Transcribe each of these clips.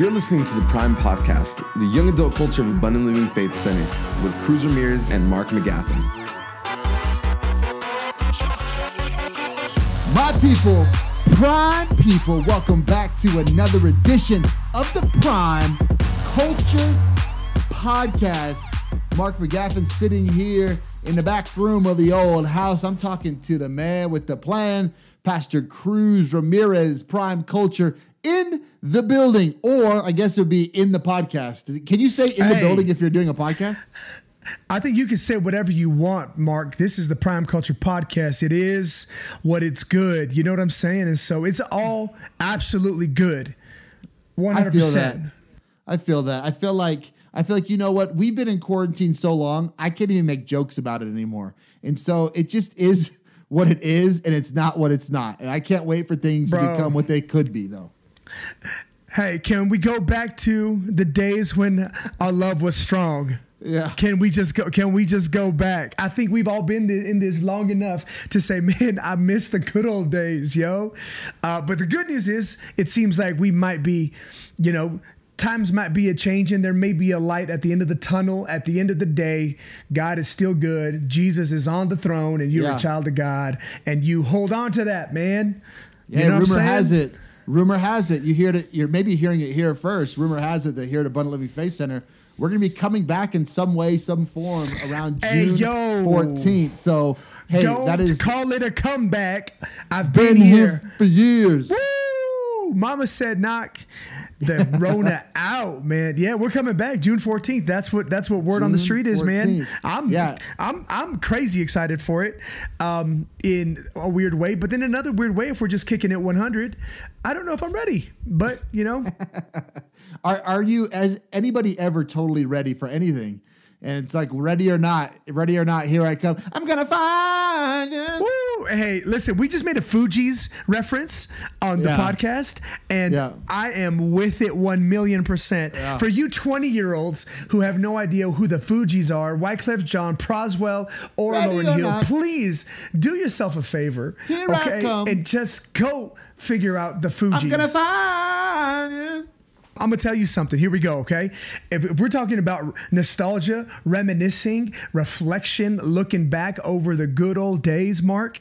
You're listening to the Prime Podcast, the young adult culture of Abundant Living Faith Center, with Cruz Ramirez and Mark McGaffin. My people, Prime people, welcome back to another edition of the Prime Culture Podcast. Mark McGaffin sitting here in the back room of the old house. I'm talking to the man with the plan, Pastor Cruz Ramirez, Prime Culture in the building, or I guess it would be in the podcast. Can you say in the Hey. building if you're doing a podcast? I think you can say whatever you want, Mark. This is the Prime Culture Podcast. It is what it's good. You know what I'm saying? And so it's all absolutely good. 100%. I feel that. I feel that. I feel like I feel like you know what? We've been in quarantine so long, I can't even make jokes about it anymore. And so it just is what it is, and it's not what it's not. And I can't wait for things to become what they could be, though. Hey, can we go back to the days when our love was strong? Yeah. Can we just go? Can we just go back? I think we've all been in this long enough to say, man, I miss the good old days, yo. Uh, but the good news is, it seems like we might be, you know, times might be a changing. There may be a light at the end of the tunnel. At the end of the day, God is still good. Jesus is on the throne, and you're Yeah. a child of God, and you hold on to that, man. Yeah, you know rumor has it. Rumor has it. You hear it. You're maybe hearing it here first. Rumor has it that here at Abundant Living Faith Center, we're going to be coming back in some way, some form around Hey, June yo. 14th. So hey, Don't that is call it a comeback. I've been been, here here. for years. Woo! Mama said knock the Rona out, man. Yeah, we're coming back June 14th. That's what that's what word on the street is, man. I'm Yeah. I'm I'm crazy excited for it. Um in a weird way, but then another weird way if we're just kicking it 100, I don't know if I'm ready. But, you know, Are are you as anybody ever totally ready for anything? And it's like ready or not, ready or not, here I come. I'm gonna find. Hey, listen, we just made a Fugees reference on the Yeah. podcast, and Yeah. I am with it 1 million percent. Yeah. For you 20 year olds who have no idea who the Fugees are, Wyclef Jean, Proswell, or Ready Lauryn or Hill, not. please do yourself a favor. Here come. And just go figure out the Fugees. I'm gonna find you. I'm gonna tell you something. Here we go. Okay, if, if we're talking about nostalgia, reminiscing, reflection, looking back over the good old days, Mark,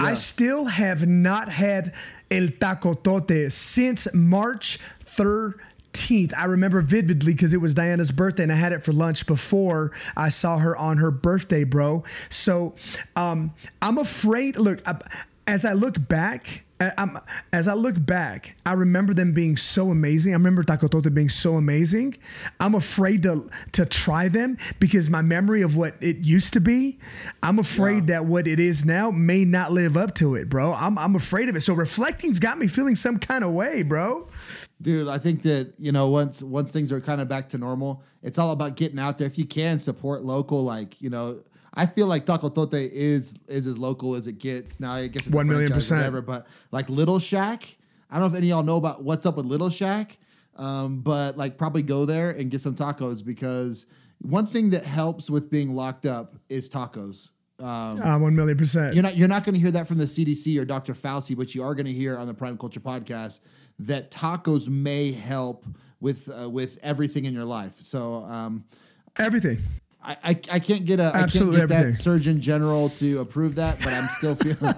I still have not had el taco tacotote since March 13th. I remember vividly because it was Diana's birthday and I had it for lunch before I saw her on her birthday, bro. So um, I'm afraid. Look, I, as I look back, I'm, as I look back, I remember them being so amazing. I remember Taco Tote being so amazing. I'm afraid to to try them because my memory of what it used to be, I'm afraid that what it is now may not live up to it, bro. I'm I'm afraid of it. So reflecting's got me feeling some kind of way, bro. Dude, I think that you know once once things are kind of back to normal, it's all about getting out there. If you can support local, like you know, I feel like Taco Tote is is as local as it gets. Now I guess it's a One million percent. whatever. But like Little Shack, I don't know if any of y'all know about what's up with Little Shack, um, but like probably go there and get some tacos because one thing that helps with being locked up is tacos. Um, Uh, One million percent. you're not you're not going to hear that from the CDC or Dr. Fauci, but you are going to hear on the Prime Culture podcast that tacos may help with uh, with everything in your life. So um, Everything. I, I I can't get a I can't Absolutely get that everything. Surgeon General to approve that, but I'm still feeling.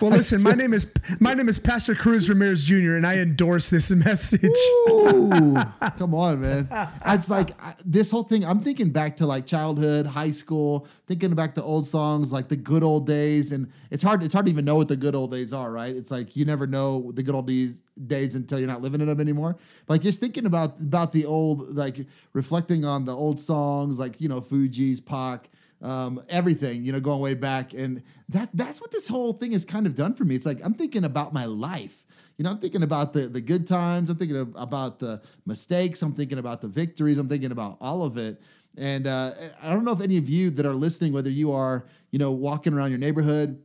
Well, listen, my name is my name is Pastor Cruz Ramirez Jr. and I endorse this message. Ooh, come on, man. It's like I, this whole thing. I'm thinking back to like childhood, high school, thinking back to old songs, like the good old days. And it's hard. It's hard to even know what the good old days are, right? It's like you never know the good old days days until you're not living in them anymore. But like just thinking about about the old, like reflecting on the old songs, like you know Fugees, Pac. Um, everything, you know, going way back, and that that's what this whole thing has kind of done for me. It's like I'm thinking about my life, you know, I'm thinking about the the good times. I'm thinking about the mistakes. I'm thinking about the victories. I'm thinking about all of it. And uh, I don't know if any of you that are listening, whether you are, you know, walking around your neighborhood,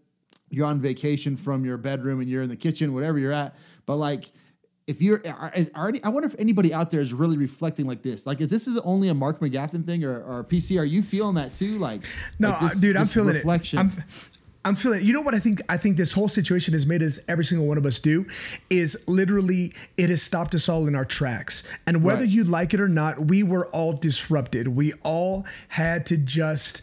you're on vacation from your bedroom and you're in the kitchen, whatever you're at, but like if you're are I wonder if anybody out there is really reflecting like this. Like, is this is only a Mark McGaffin thing or, or PC? Are you feeling that too? Like, No, like this- dude, I'm feeling reflection. it. I'm, I'm feeling. You know what I think? I think this whole situation has made us every single one of us do is literally it has stopped us all in our tracks. And whether Right. you like it or not, we were all disrupted. We all had to just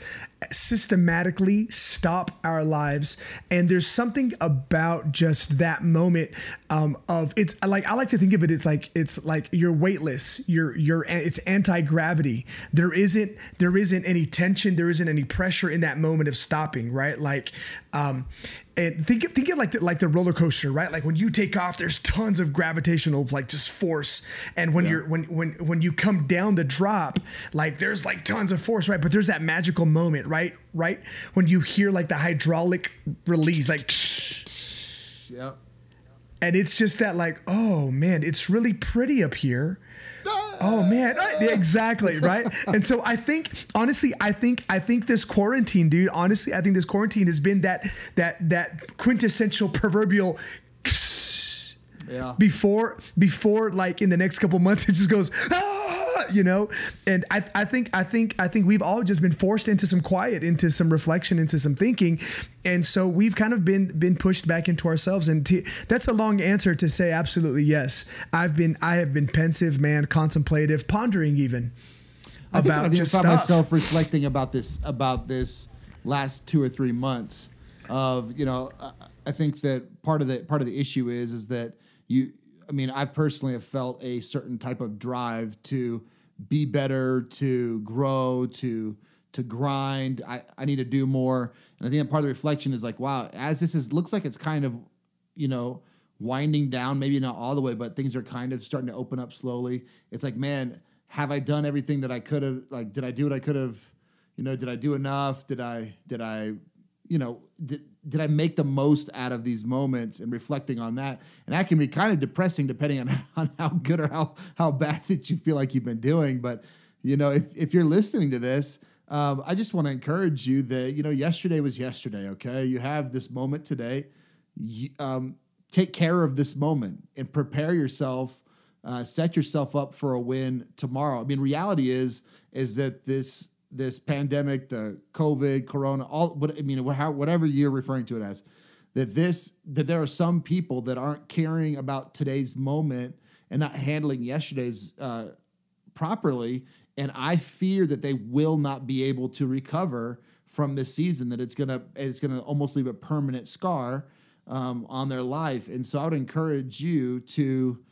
systematically stop our lives. And there's something about just that moment um, of it's like I like to think of it. It's like it's like you're weightless. You're you're it's anti gravity. There isn't there isn't any tension. There isn't any pressure in that moment of stopping. Right, like. Um, and think of, think of like the, like the roller coaster, right? Like when you take off, there's tons of gravitational like just force, and when you're when when when you come down the drop, like there's like tons of force, right? But there's that magical moment, right? Right when you hear like the hydraulic release, like, Yep. and it's just that like, oh man, it's really pretty up here. Oh man, Uh, exactly right. And so I think, honestly, I think I think this quarantine, dude. Honestly, I think this quarantine has been that that that quintessential proverbial. Yeah. Before before like in the next couple months, it just goes. "Ah," You know, and I, I think I think I think we've all just been forced into some quiet, into some reflection, into some thinking, and so we've kind of been been pushed back into ourselves. And to, that's a long answer to say absolutely yes. I've been I have been pensive, man, contemplative, pondering even I think about I've just myself reflecting about this about this last two or three months of you know I- I think that part of the part of the issue is is that you I mean I personally have felt a certain type of drive to be better to grow to to grind I, I need to do more and I think that part of the reflection is like wow as this is looks like it's kind of you know winding down maybe not all the way but things are kind of starting to open up slowly it's like man have I done everything that I could have? Like, did I do what I could have? You know, did I do enough? Did I, did I, you know, did, did I make the most out of these moments and reflecting on that? And that can be kind of depressing depending on, on how good or how, how bad that you feel like you've been doing. But, you know, if, if you're listening to this, um, I just want to encourage you that, you know, yesterday was yesterday, okay? You have this moment today. You, um, take care of this moment and prepare yourself uh, set yourself up for a win tomorrow. I mean, reality is is that this this pandemic, the COVID, Corona, all what I mean, whatever you're referring to it as, that this that there are some people that aren't caring about today's moment and not handling yesterday's uh, properly, and I fear that they will not be able to recover from this season. That it's gonna it's gonna almost leave a permanent scar um, on their life, and so I would encourage you to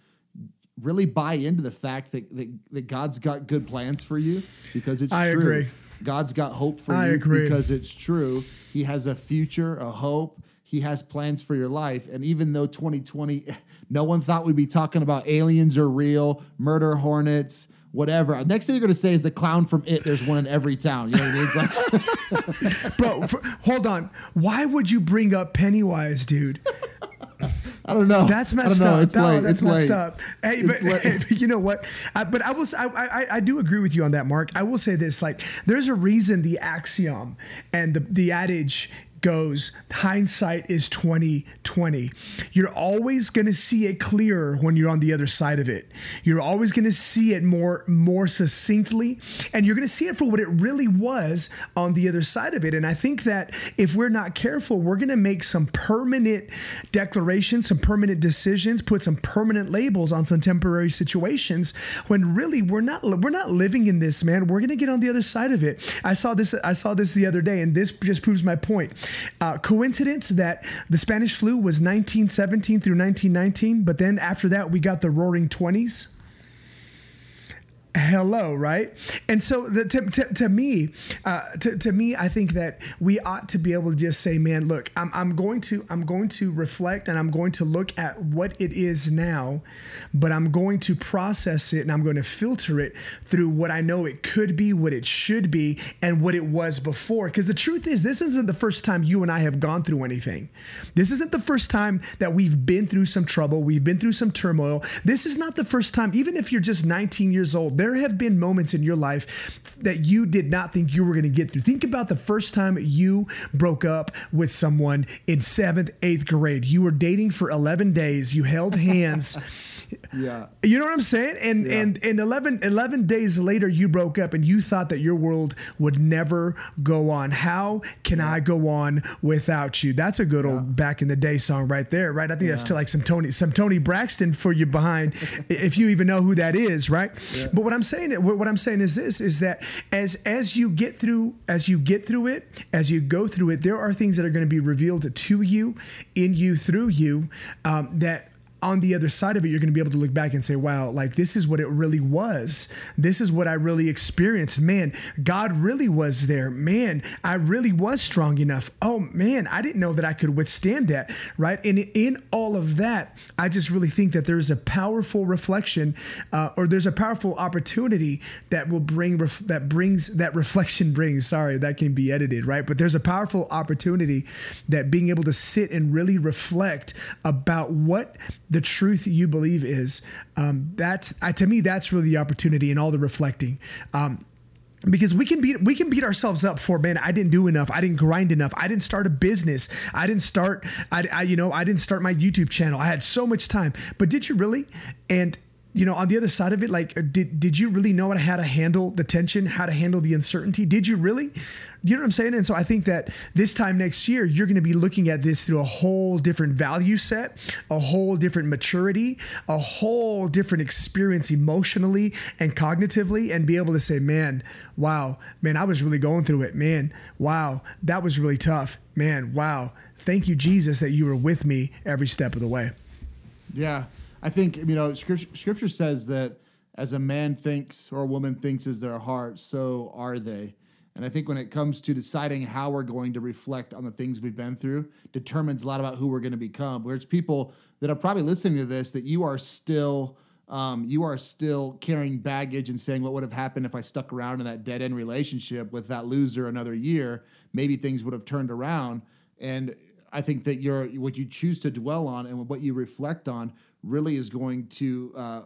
really buy into the fact that, that, that God's got good plans for you because it's I true. agree. God's got hope for I you agree. because it's true. He has a future, a hope. He has plans for your life. And even though 2020, no one thought we'd be talking about aliens are real, murder hornets, whatever. Next thing you're going to say is the clown from It. There's one in every town. You know what I mean? Like, Bro, for, hold on. Why would you bring up Pennywise, dude? I don't know. That's I don't messed know. up. It's no, late. that's it's messed late. up. Hey, It's but you know what? I, but I will. I I do agree with you on that, Mark. I will say this: like, there's a reason the axiom and the the adage goes hindsight is 2020 you're always going to see it clearer when you're on the other side of it. You're always going to see it more more succinctly and you're going to see it for what it really was on the other side of it. And i think that if we're not careful we're going to make some permanent declarations some permanent decisions put some permanent labels on some temporary situations when really we're not we're not living in this man. We're going to get on the other side of it. I saw this i saw this the other day and this just proves my point uh, coincidence that the Spanish flu was 1917 through 1919, but then after that we got the Roaring Twenties. Hello, right? And so the, to, to, to me, uh, to, to me, I think that we ought to be able to just say, man, look, I'm, I'm going to I'm going to reflect and I'm going to look at what it is now, but I'm going to process it and I'm going to filter it through what I know it could be, what it should be, and what it was before. Because the truth is, this isn't the first time you and I have gone through anything. This isn't the first time that we've been through some trouble, we've been through some turmoil. This is not the first time, even if you're just 19 years old, there have been moments in your life that you did not think you were going to get through. Think about the first time you broke up with someone in seventh, eighth grade. You were dating for 11 days, you held hands. Yeah. You know what I'm saying? And Yeah. and and 11, 11 days later you broke up and you thought that your world would never go on. How can I go on without you? That's a good old back in the day song right there, right? I think that's to like some Tony some Toni Braxton for you behind if you even know who that is, right? But what I'm saying what what I'm saying is this is that as as you get through as you get through it, as you go through it, there are things that are going to be revealed to you, in you, through you, um, that on the other side of it, you're going to be able to look back and say, wow, like this is what it really was. This is what I really experienced. Man, God really was there. Man, I really was strong enough. Oh, man, I didn't know that I could withstand that. Right. And in all of that, I just really think that there's a powerful reflection uh, or there's a powerful opportunity that will bring, ref- that brings, that reflection brings. Sorry, that can be edited. Right. But there's a powerful opportunity that being able to sit and really reflect about what the truth you believe is um, that's to me that's really the opportunity and all the reflecting. Um, because we can beat we can beat ourselves up for man I didn't do enough. I didn't grind enough. I didn't start a business. I didn't start I, I you know I didn't start my YouTube channel. I had so much time. But did you really? And you know on the other side of it like did did you really know how to handle the tension how to handle the uncertainty? Did you really you know what I'm saying? And so I think that this time next year, you're going to be looking at this through a whole different value set, a whole different maturity, a whole different experience emotionally and cognitively, and be able to say, man, wow, man, I was really going through it. Man, wow, that was really tough. Man, wow. Thank you, Jesus, that you were with me every step of the way. Yeah, I think you know scripture, says that as a man thinks or a woman thinks is their heart, so are they. And I think when it comes to deciding how we're going to reflect on the things we've been through, determines a lot about who we're going to become. Whereas people that are probably listening to this, that you are still. Um, you are still carrying baggage and saying what would have happened if I stuck around in that dead end relationship with that loser another year. Maybe things would have turned around. And I think that your what you choose to dwell on and what you reflect on really is going to uh,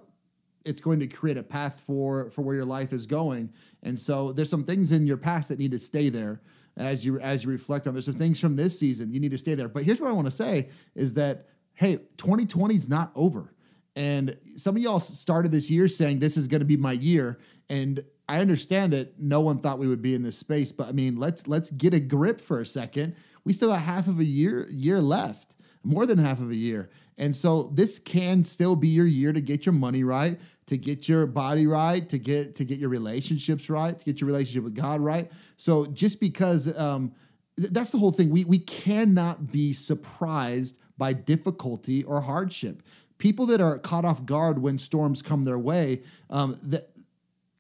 it's going to create a path for for where your life is going. And so there's some things in your past that need to stay there as you as you reflect on. There's some things from this season you need to stay there. But here's what I want to say is that hey, 2020 is not over. And some of y'all started this year saying this is going to be my year and I understand that no one thought we would be in this space, but I mean, let's let's get a grip for a second. We still got half of a year year left, more than half of a year. And so this can still be your year to get your money right, to get your body right, to get to get your relationships right, to get your relationship with God right. So just because um, th- that's the whole thing, we we cannot be surprised by difficulty or hardship. People that are caught off guard when storms come their way, um, that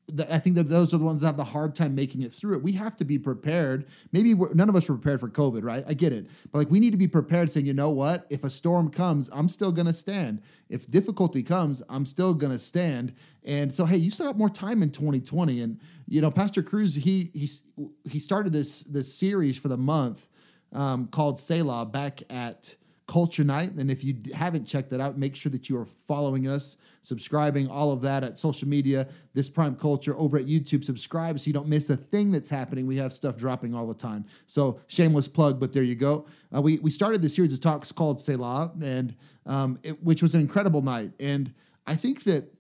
the, I think that those are the ones that have the hard time making it through it. We have to be prepared. Maybe none of us were prepared for COVID, right? I get it. But like we need to be prepared saying, you know what? If a storm comes, I'm still going to stand. If difficulty comes, I'm still going to stand. And so, hey, you still have more time in 2020. And, you know, Pastor Cruz, he, he, he started this, this series for the month um, called Selah back at Culture Night. And if you haven't checked that out, make sure that you are following us, subscribing, all of that at social media, This Prime Culture over at YouTube. Subscribe so you don't miss a thing that's happening. We have stuff dropping all the time. So shameless plug, but there you go. Uh, we, we started this series of talks called Selah, and um, it, which was an incredible night. And I think that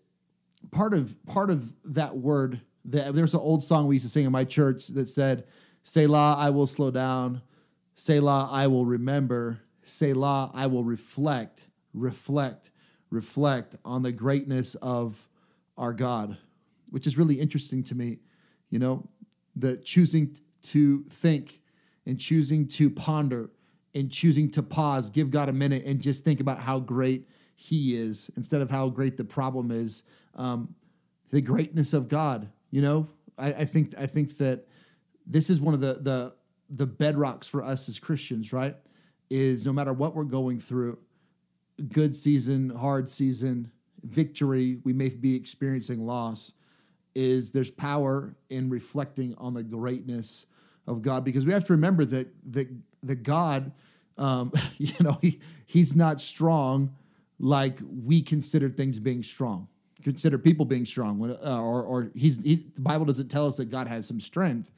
part of part of that word, that there's an old song we used to sing in my church that said, Selah, I will slow down. Selah, I will remember. Selah, I will reflect, reflect, reflect on the greatness of our God, which is really interesting to me. You know, the choosing to think and choosing to ponder and choosing to pause, give God a minute and just think about how great He is instead of how great the problem is. Um, the greatness of God, you know, I, I think I think that this is one of the the the bedrocks for us as Christians, right? Is no matter what we're going through, good season, hard season, victory, we may be experiencing loss, is there's power in reflecting on the greatness of God because we have to remember that that the God, um, you know, he he's not strong like we consider things being strong. Consider people being strong, uh, or or he's he, the Bible doesn't tell us that God has some strength.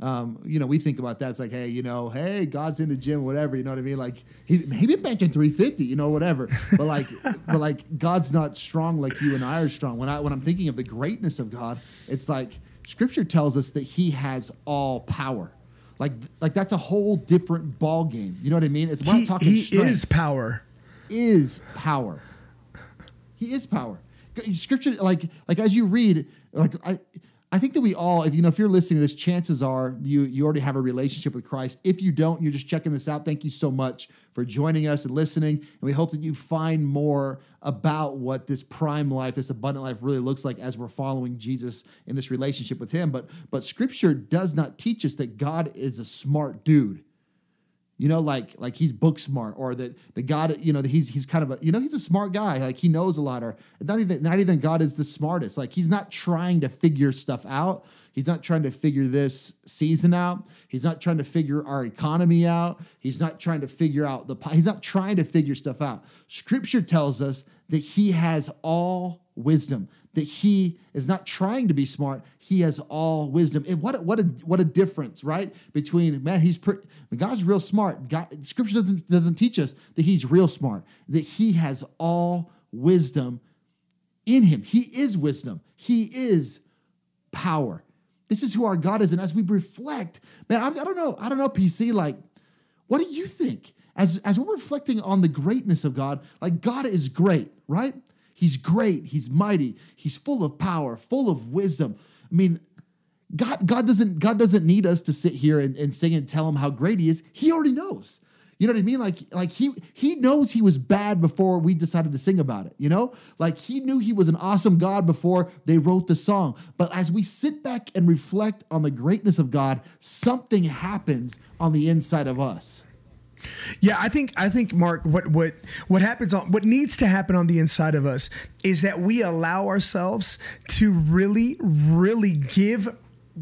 Um, you know, we think about that. It's like, hey, you know, hey, God's in the gym, whatever. You know what I mean? Like he he been benching 350, you know, whatever. But like, but like, God's not strong like you and I are strong. When I when I'm thinking of the greatness of God, it's like Scripture tells us that He has all power. Like like that's a whole different ball game. You know what I mean? It's He, not talking he strength. is power. is power. He is power. Scripture, like like as you read, like I. I think that we all, if you know, if you're listening to this, chances are you you already have a relationship with Christ. If you don't, you're just checking this out. Thank you so much for joining us and listening. And we hope that you find more about what this prime life, this abundant life, really looks like as we're following Jesus in this relationship with Him. But but Scripture does not teach us that God is a smart dude you know, like like he's book smart, or that the God, you know, he's he's kind of a, you know, he's a smart guy. Like he knows a lot, or not even not even God is the smartest. Like he's not trying to figure stuff out. He's not trying to figure this season out. He's not trying to figure our economy out. He's not trying to figure out the. He's not trying to figure stuff out. Scripture tells us that he has all wisdom that he is not trying to be smart. He has all wisdom. And what a, what a what a difference right? Between man he's pre- god's real smart. God scripture doesn't doesn't teach us that he's real smart that he has all wisdom in him. He is wisdom. He is power. This is who our god is. And as we reflect man I, I don't know i don't know pc like what do you think? As as we're reflecting on the greatness of god like god is great right He's great. He's mighty. He's full of power, full of wisdom. I mean, God, God doesn't God doesn't need us to sit here and, and sing and tell him how great he is. He already knows. You know what I mean? Like, like he he knows he was bad before we decided to sing about it. You know, like he knew he was an awesome God before they wrote the song. But as we sit back and reflect on the greatness of God, something happens on the inside of us. Yeah, I think I think Mark, what what what happens on what needs to happen on the inside of us is that we allow ourselves to really, really give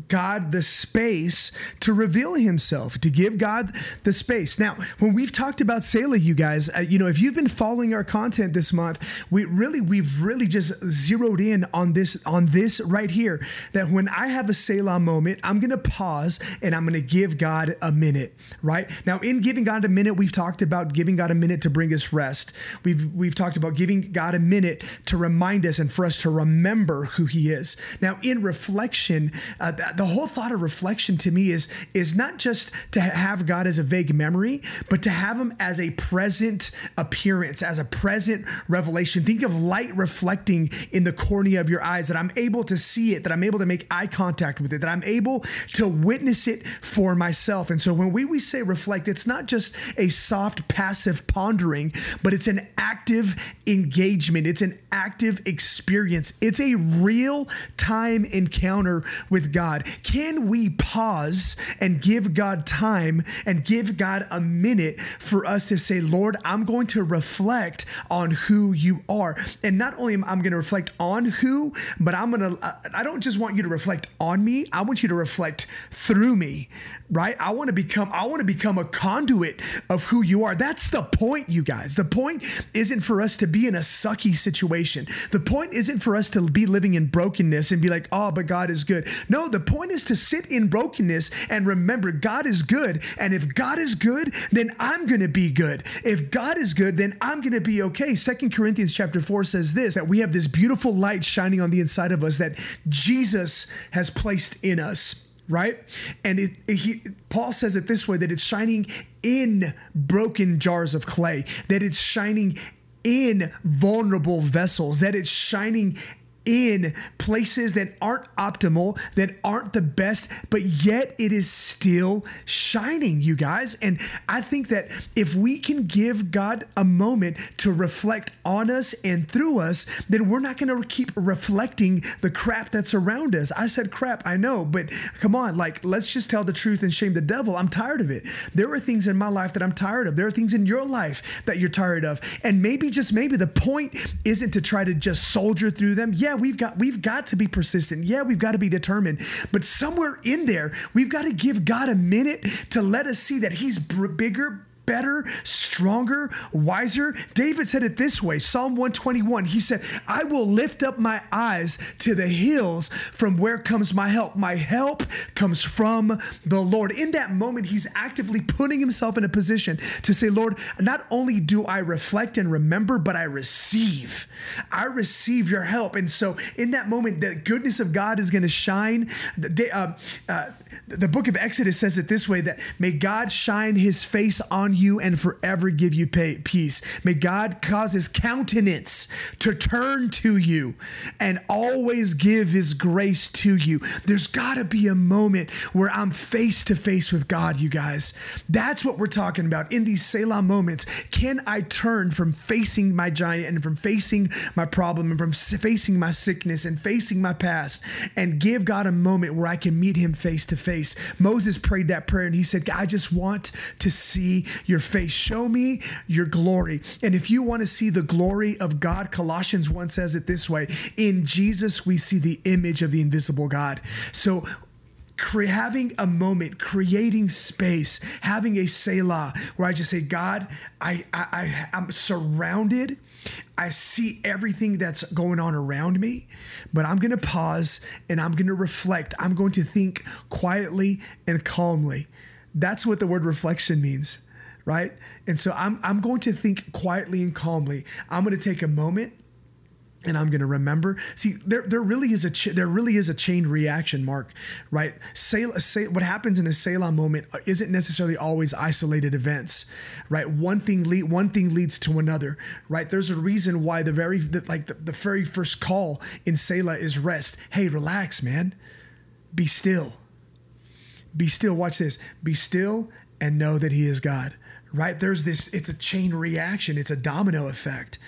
God the space to reveal himself, to give God the space. Now, when we've talked about Selah, you guys, uh, you know, if you've been following our content this month, we really, we've really just zeroed in on this, on this right here, that when I have a Selah moment, I'm going to pause and I'm going to give God a minute, right? Now, in giving God a minute, we've talked about giving God a minute to bring us rest. We've, we've talked about giving God a minute to remind us and for us to remember who he is. Now, in reflection, uh, the whole thought of reflection to me is is not just to have God as a vague memory, but to have him as a present appearance, as a present revelation. Think of light reflecting in the cornea of your eyes that I'm able to see it, that I'm able to make eye contact with it, that I'm able to witness it for myself. And so when we, we say reflect, it's not just a soft passive pondering, but it's an active engagement. It's an active experience. It's a real time encounter with God. Can we pause and give God time and give God a minute for us to say, Lord, I'm going to reflect on who you are. And not only am I going to reflect on who, but I'm going to, I don't just want you to reflect on me, I want you to reflect through me right? I want to become I want to become a conduit of who you are. That's the point, you guys. The point isn't for us to be in a sucky situation. The point isn't for us to be living in brokenness and be like, "Oh, but God is good." No, the point is to sit in brokenness and remember God is good, and if God is good, then I'm going to be good. If God is good, then I'm going to be okay. Second Corinthians chapter 4 says this that we have this beautiful light shining on the inside of us that Jesus has placed in us right? And it, it, he, Paul says it this way that it's shining in broken jars of clay, that it's shining in vulnerable vessels, that it's shining in places that aren't optimal, that aren't the best, but yet it is still shining, you guys. And I think that if we can give God a moment to reflect on us and through us, then we're not going to keep reflecting the crap that's around us. I said crap, I know, but come on, like, let's just tell the truth and shame the devil. I'm tired of it. There are things in my life that I'm tired of. There are things in your life that you're tired of. And maybe, just maybe, the point isn't to try to just soldier through them. Yeah, we've got we've got to be persistent. Yeah, we've got to be determined. But somewhere in there, we've got to give God a minute to let us see that He's bigger, better, stronger, wiser. David said it this way Psalm 121. He said, I will lift up my eyes to the hills from where comes my help. My help comes from the Lord. In that moment, he's actively putting himself in a position to say, Lord, not only do I reflect and remember, but I receive. I receive your help. And so in that moment, the goodness of God is going to shine. The, uh, uh, the book of Exodus says it this way that may God shine his face on you and forever give you peace. May God cause his countenance to turn to you and always give his grace to you. There's got to be a moment where I'm face to face with God, you guys. That's what we're talking about in these Selah moments. Can I turn from facing my giant and from facing my problem and from facing my sickness and facing my past and give God a moment where I can meet him face to face? Moses prayed that prayer and he said, I just want to see your face. Show me your glory. And if you want to see the glory of God, Colossians 1 says it this way In Jesus, we see the image of the invisible God. So cre- having a moment, creating space, having a Selah where I just say, God, I, I, I am surrounded. I see everything that's going on around me, but I'm going to pause and I'm going to reflect. I'm going to think quietly and calmly. That's what the word reflection means, right? And so I'm, I'm going to think quietly and calmly. I'm going to take a moment and I'm going to remember. See, there, there really is a ch- there really is a chain reaction, Mark. Right? What happens in a Selah moment isn't necessarily always isolated events. Right? One thing lead one thing leads to another. Right? There's a reason why the very the, like the, the very first call in Selah is rest. Hey, relax, man. Be still. Be still. Watch this. Be still and know that He is God. Right? There's this. It's a chain reaction. It's a domino effect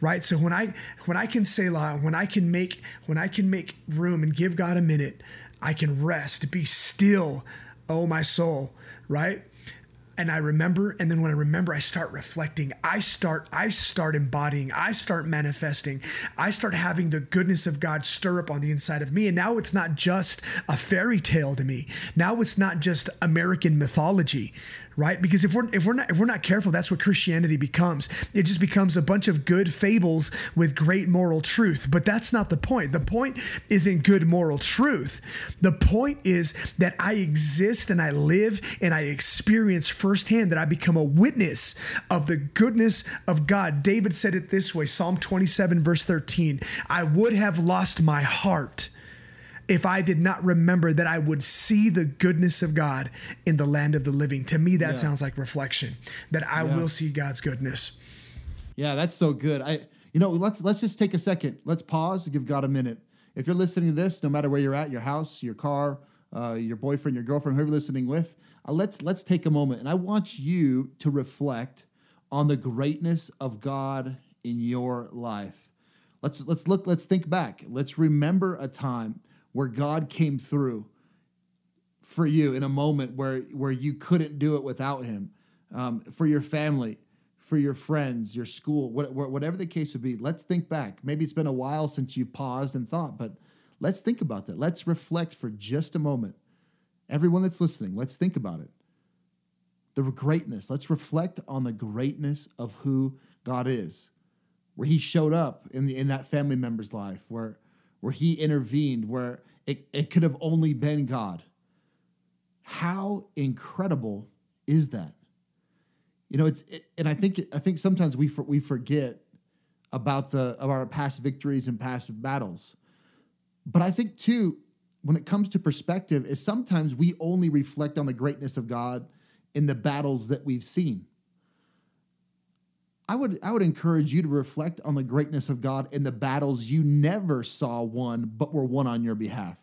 right? So when I when I can Selah, when I can make when I can make room and give God a minute, I can rest, be still, oh my soul, right? and I remember and then when I remember I start reflecting I start I start embodying I start manifesting I start having the goodness of God stir up on the inside of me and now it's not just a fairy tale to me now it's not just American mythology right? Because if we're if we're not if we're not careful, that's what Christianity becomes. It just becomes a bunch of good fables with great moral truth. But that's not the point. The point isn't good moral truth. The point is that I exist and I live and I experience firsthand that I become a witness of the goodness of God. David said it this way, Psalm 27 verse 13, I would have lost my heart if I did not remember that I would see the goodness of God in the land of the living. To me, that yeah. sounds like reflection, that I yeah. will see God's goodness. Yeah, that's so good. I you know, let's let's just take a second. Let's pause and give God a minute. If you're listening to this, no matter where you're at, your house, your car, uh, your boyfriend, your girlfriend, whoever you're listening with, uh, let's let's take a moment and I want you to reflect on the greatness of God in your life. Let's let's look, let's think back. Let's remember a time where God came through for you in a moment where where you couldn't do it without Him, um, for your family, for your friends, your school, whatever the case would be. Let's think back. Maybe it's been a while since you've paused and thought, but let's think about that. Let's reflect for just a moment. Everyone that's listening, let's think about it. The greatness. Let's reflect on the greatness of who God is, where He showed up in the in that family member's life, where where he intervened, where it, it could have only been God. How incredible is that? You know, it's it, and I think I think sometimes we for, we forget about the of our past victories and past battles. But I think too, when it comes to perspective, is sometimes we only reflect on the greatness of God in the battles that we've seen. I would I would encourage you to reflect on the greatness of God in the battles you never saw won but were won on your behalf.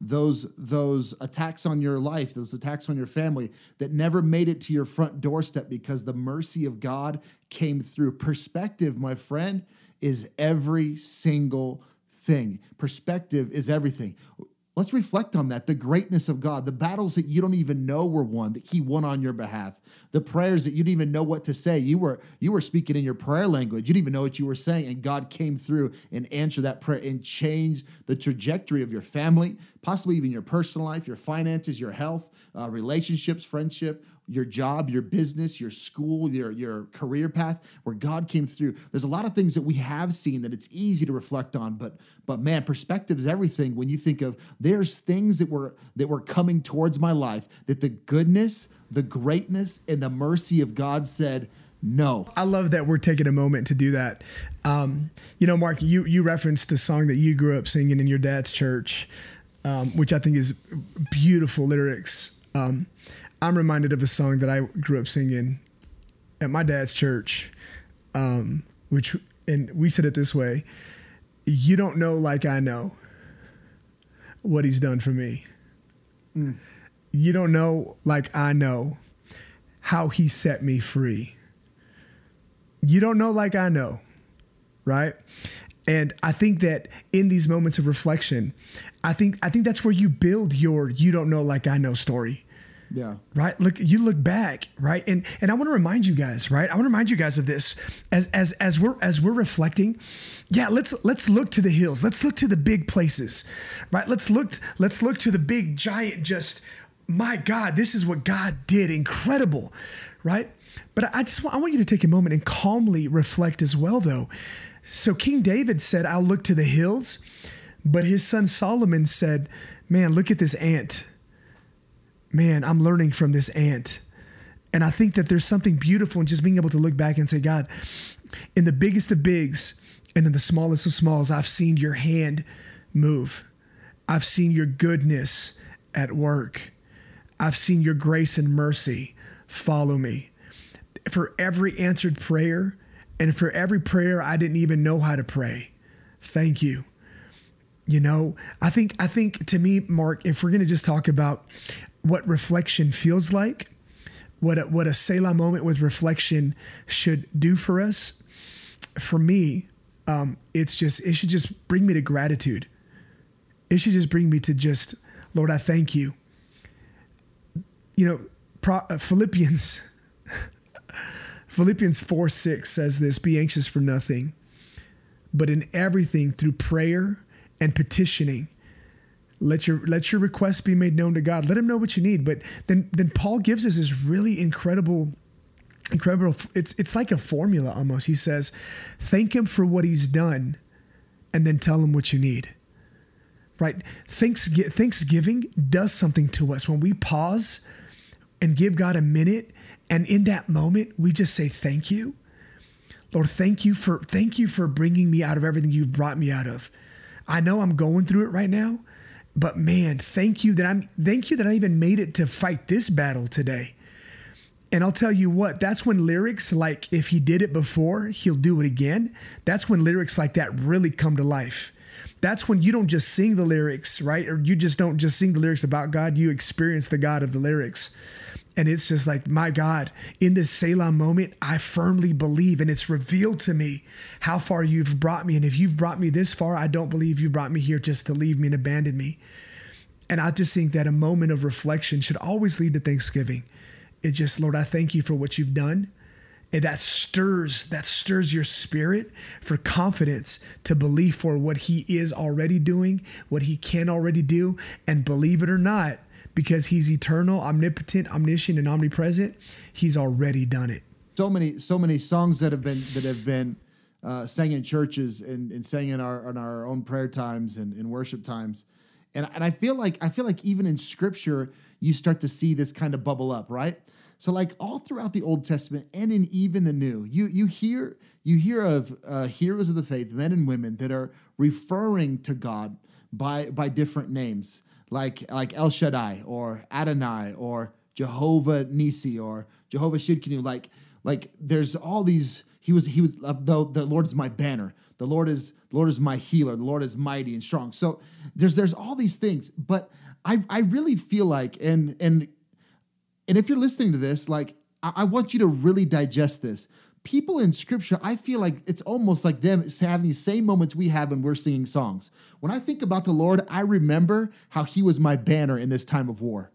Those those attacks on your life, those attacks on your family that never made it to your front doorstep because the mercy of God came through. Perspective, my friend, is every single thing. Perspective is everything. Let's reflect on that the greatness of God, the battles that you don't even know were won, that He won on your behalf, the prayers that you didn't even know what to say. You were you were speaking in your prayer language. You didn't even know what you were saying, and God came through and answered that prayer and changed the trajectory of your family, possibly even your personal life, your finances, your health, uh, relationships, friendship, your job, your business, your school, your your career path, where God came through. There's a lot of things that we have seen that it's easy to reflect on, but but man, perspective is everything. When you think of there's things that were that were coming towards my life, that the goodness, the greatness, and the mercy of God said. No. I love that we're taking a moment to do that. Um, you know, Mark, you you referenced a song that you grew up singing in your dad's church, um, which I think is beautiful lyrics. Um, I'm reminded of a song that I grew up singing at my dad's church, um, which and we said it this way: "You don't know like I know what He's done for me. Mm. You don't know like I know how He set me free. You don't know like I know, right?" And I think that in these moments of reflection, I think I think that's where you build your "you don't know like I know" story yeah. Right. Look, you look back, right? And and I want to remind you guys, right? I want to remind you guys of this as as as we're as we're reflecting. Yeah, let's let's look to the hills. Let's look to the big places. Right? Let's look let's look to the big giant just my God, this is what God did. Incredible. Right? But I just want, I want you to take a moment and calmly reflect as well though. So King David said, "I'll look to the hills." But his son Solomon said, "Man, look at this ant." Man, I'm learning from this ant. And I think that there's something beautiful in just being able to look back and say, God, in the biggest of bigs and in the smallest of smalls, I've seen your hand move. I've seen your goodness at work. I've seen your grace and mercy follow me. For every answered prayer and for every prayer I didn't even know how to pray, thank you. You know, I think I think to me, Mark, if we're gonna just talk about what reflection feels like, what a, what a Selah moment with reflection should do for us. For me, um, it's just it should just bring me to gratitude. It should just bring me to just Lord, I thank you. You know, Pro, uh, Philippians Philippians 4 6 says this be anxious for nothing, but in everything through prayer and petitioning let your let your requests be made known to God. Let him know what you need. But then then Paul gives us this really incredible incredible it's it's like a formula almost. He says, "Thank him for what he's done and then tell him what you need." Right? Thanksgiving does something to us when we pause and give God a minute and in that moment we just say thank you. Lord, thank you for thank you for bringing me out of everything you've brought me out of. I know I'm going through it right now, but man, thank you that I'm thank you that I even made it to fight this battle today. And I'll tell you what, that's when lyrics like if he did it before, he'll do it again. That's when lyrics like that really come to life. That's when you don't just sing the lyrics, right? Or you just don't just sing the lyrics about God, you experience the God of the lyrics. And it's just like, my God, in this Selah moment, I firmly believe, and it's revealed to me how far you've brought me. And if you've brought me this far, I don't believe you brought me here just to leave me and abandon me. And I just think that a moment of reflection should always lead to thanksgiving. It just, Lord, I thank you for what you've done. And that stirs, that stirs your spirit for confidence to believe for what he is already doing, what he can already do. And believe it or not, because he's eternal, omnipotent, omniscient, and omnipresent, he's already done it. So many, so many songs that have been that have been uh, sang in churches and, and sang in our in our own prayer times and in worship times. And, and I feel like I feel like even in scripture, you start to see this kind of bubble up, right? So like all throughout the Old Testament and in even the New, you you hear you hear of uh, heroes of the faith, men and women that are referring to God by by different names like like El Shaddai or Adonai or Jehovah Nisi or Jehovah Tsidkenu. Like like there's all these. He was he was uh, the, the Lord is my banner. The Lord is the Lord is my healer. The Lord is mighty and strong. So there's there's all these things, but I I really feel like and and and if you're listening to this, like I, I want you to really digest this people in scripture, I feel like it's almost like them having the same moments we have when we're singing songs. When I think about the Lord, I remember how he was my banner in this time of war.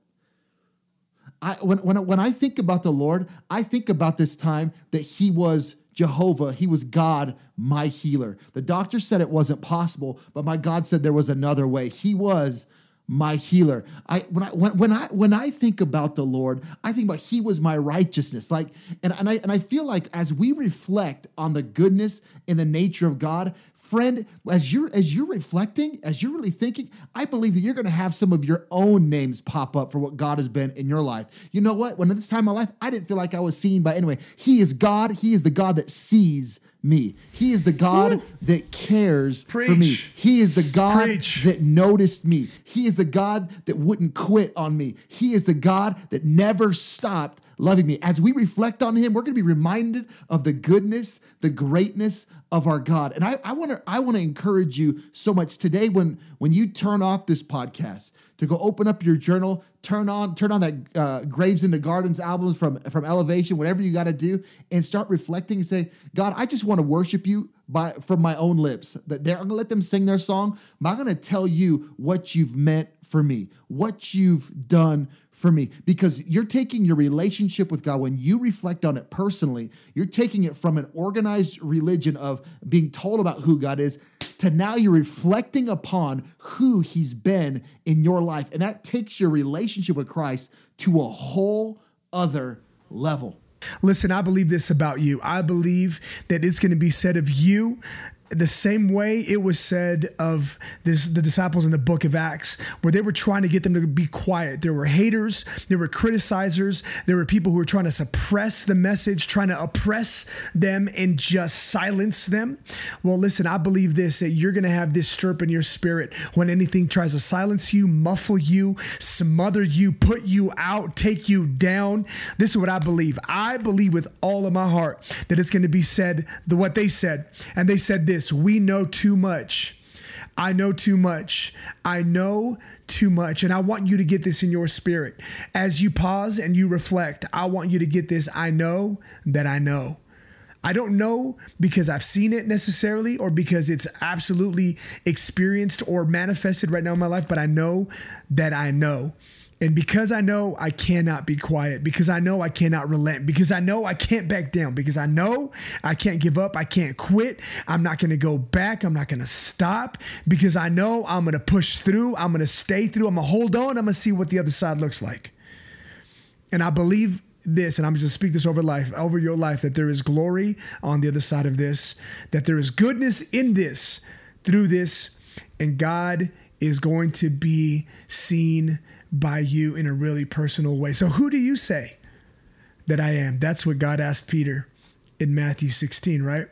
I, when, when, when I think about the Lord, I think about this time that he was Jehovah, he was God, my healer. The doctor said it wasn't possible, but my God said there was another way. He was my healer. I when I when, when I when I think about the Lord, I think about He was my righteousness. Like, and, and I and I feel like as we reflect on the goodness and the nature of God, friend, as you're as you're reflecting, as you're really thinking, I believe that you're going to have some of your own names pop up for what God has been in your life. You know what? When at this time in my life, I didn't feel like I was seen by anyway. He is God. He is the God that sees me. He is the God Ooh. that cares Preach. for me. He is the God Preach. that noticed me. He is the God that wouldn't quit on me. He is the God that never stopped loving me. As we reflect on him, we're going to be reminded of the goodness, the greatness of our God. And I, I want to I want to encourage you so much today when when you turn off this podcast to go open up your journal, turn on turn on that uh, Graves into Gardens albums from from Elevation, whatever you got to do, and start reflecting and say, God, I just want to worship you by from my own lips. That they're gonna let them sing their song, I'm not gonna tell you what you've meant for me, what you've done for me because you're taking your relationship with God when you reflect on it personally, you're taking it from an organized religion of being told about who God is to now you're reflecting upon who he's been in your life and that takes your relationship with Christ to a whole other level. Listen, I believe this about you. I believe that it's going to be said of you the same way it was said of this, the disciples in the book of Acts, where they were trying to get them to be quiet. There were haters, there were criticizers, there were people who were trying to suppress the message, trying to oppress them and just silence them. Well, listen, I believe this that you're going to have this stir in your spirit when anything tries to silence you, muffle you, smother you, put you out, take you down. This is what I believe. I believe with all of my heart that it's going to be said the what they said, and they said this this we know too much. I know too much. I know too much. And I want you to get this in your spirit. As you pause and you reflect, I want you to get this. I know that I know. I don't know because I've seen it necessarily or because it's absolutely experienced or manifested right now in my life, but I know that I know. And because I know I cannot be quiet, because I know I cannot relent, because I know I can't back down, because I know I can't give up, I can't quit, I'm not gonna go back, I'm not gonna stop, because I know I'm gonna push through, I'm gonna stay through, I'm gonna hold on, I'm gonna see what the other side looks like. And I believe this, and I'm just gonna speak this over life, over your life, that there is glory on the other side of this, that there is goodness in this, through this, and God is going to be seen by you in a really personal way. So, who do you say that I am? That's what God asked Peter in Matthew 16, right?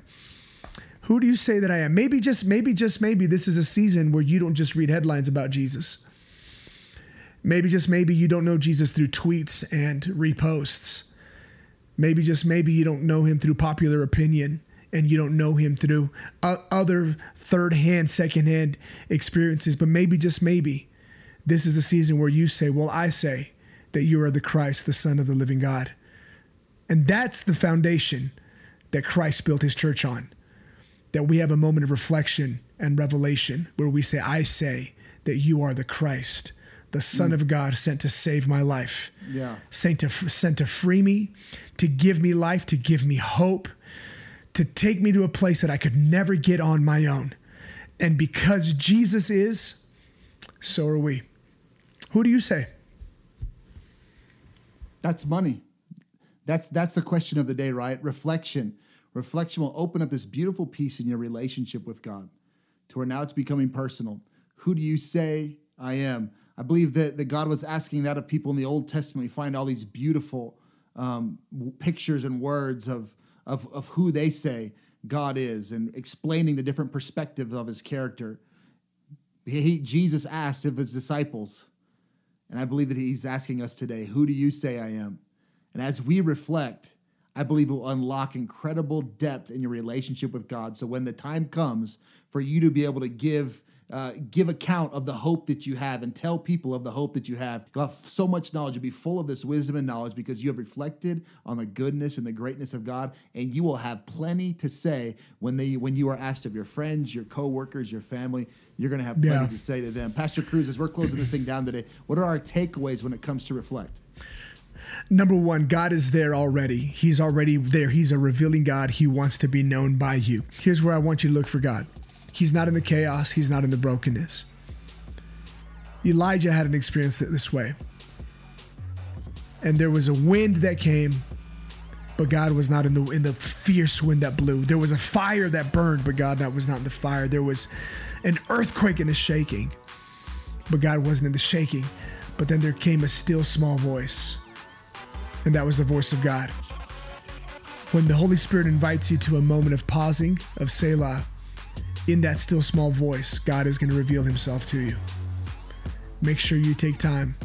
Who do you say that I am? Maybe just, maybe just, maybe this is a season where you don't just read headlines about Jesus. Maybe just, maybe you don't know Jesus through tweets and reposts. Maybe just, maybe you don't know him through popular opinion and you don't know him through other third hand, second hand experiences. But maybe just maybe this is a season where you say, Well, I say that you are the Christ, the Son of the living God. And that's the foundation that Christ built his church on. That we have a moment of reflection and revelation where we say, I say that you are the Christ, the Son mm. of God sent to save my life. Yeah. Sent to, sent to free me, to give me life, to give me hope, to take me to a place that I could never get on my own. And because Jesus is, so are we. Who do you say? That's money. That's that's the question of the day, right? Reflection. Reflection will open up this beautiful piece in your relationship with God to where now it's becoming personal. Who do you say I am? I believe that, that God was asking that of people in the Old Testament. We find all these beautiful um, pictures and words of, of, of who they say God is and explaining the different perspectives of his character. He, Jesus asked of his disciples, and I believe that he's asking us today, who do you say I am? And as we reflect, I believe it will unlock incredible depth in your relationship with God. So when the time comes for you to be able to give uh, give account of the hope that you have and tell people of the hope that you have. You'll have so much knowledge. You'll be full of this wisdom and knowledge because you have reflected on the goodness and the greatness of God, and you will have plenty to say when they when you are asked of your friends, your coworkers, your family. You're going to have plenty yeah. to say to them. Pastor Cruz, as we're closing this thing down today, what are our takeaways when it comes to reflect? Number one, God is there already. He's already there. He's a revealing God. He wants to be known by you. Here's where I want you to look for God He's not in the chaos, He's not in the brokenness. Elijah had an experience this way. And there was a wind that came, but God was not in the in the fierce wind that blew. There was a fire that burned, but God that was not in the fire. There was an earthquake and a shaking, but God wasn't in the shaking. But then there came a still small voice, and that was the voice of God. When the Holy Spirit invites you to a moment of pausing, of Selah, in that still small voice, God is going to reveal himself to you. Make sure you take time,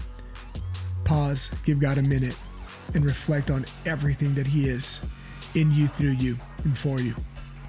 pause, give God a minute, and reflect on everything that He is in you, through you, and for you.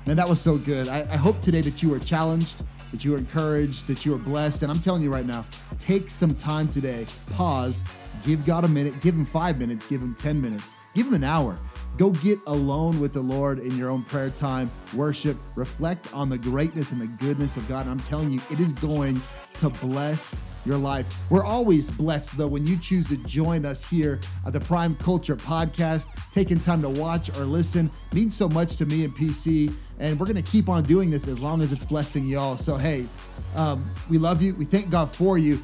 Man, that was so good. I, I hope today that you were challenged, that you were encouraged, that you were blessed. And I'm telling you right now, take some time today, pause, give God a minute, give Him five minutes, give Him 10 minutes, give Him an hour. Go get alone with the Lord in your own prayer time, worship, reflect on the greatness and the goodness of God. And I'm telling you, it is going to bless your life. We're always blessed, though, when you choose to join us here at the Prime Culture Podcast. Taking time to watch or listen means so much to me and PC. And we're going to keep on doing this as long as it's blessing y'all. So, hey, um, we love you. We thank God for you.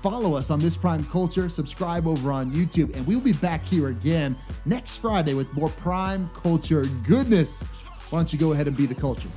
Follow us on this Prime Culture. Subscribe over on YouTube. And we'll be back here again next Friday with more Prime Culture goodness. Why don't you go ahead and be the culture?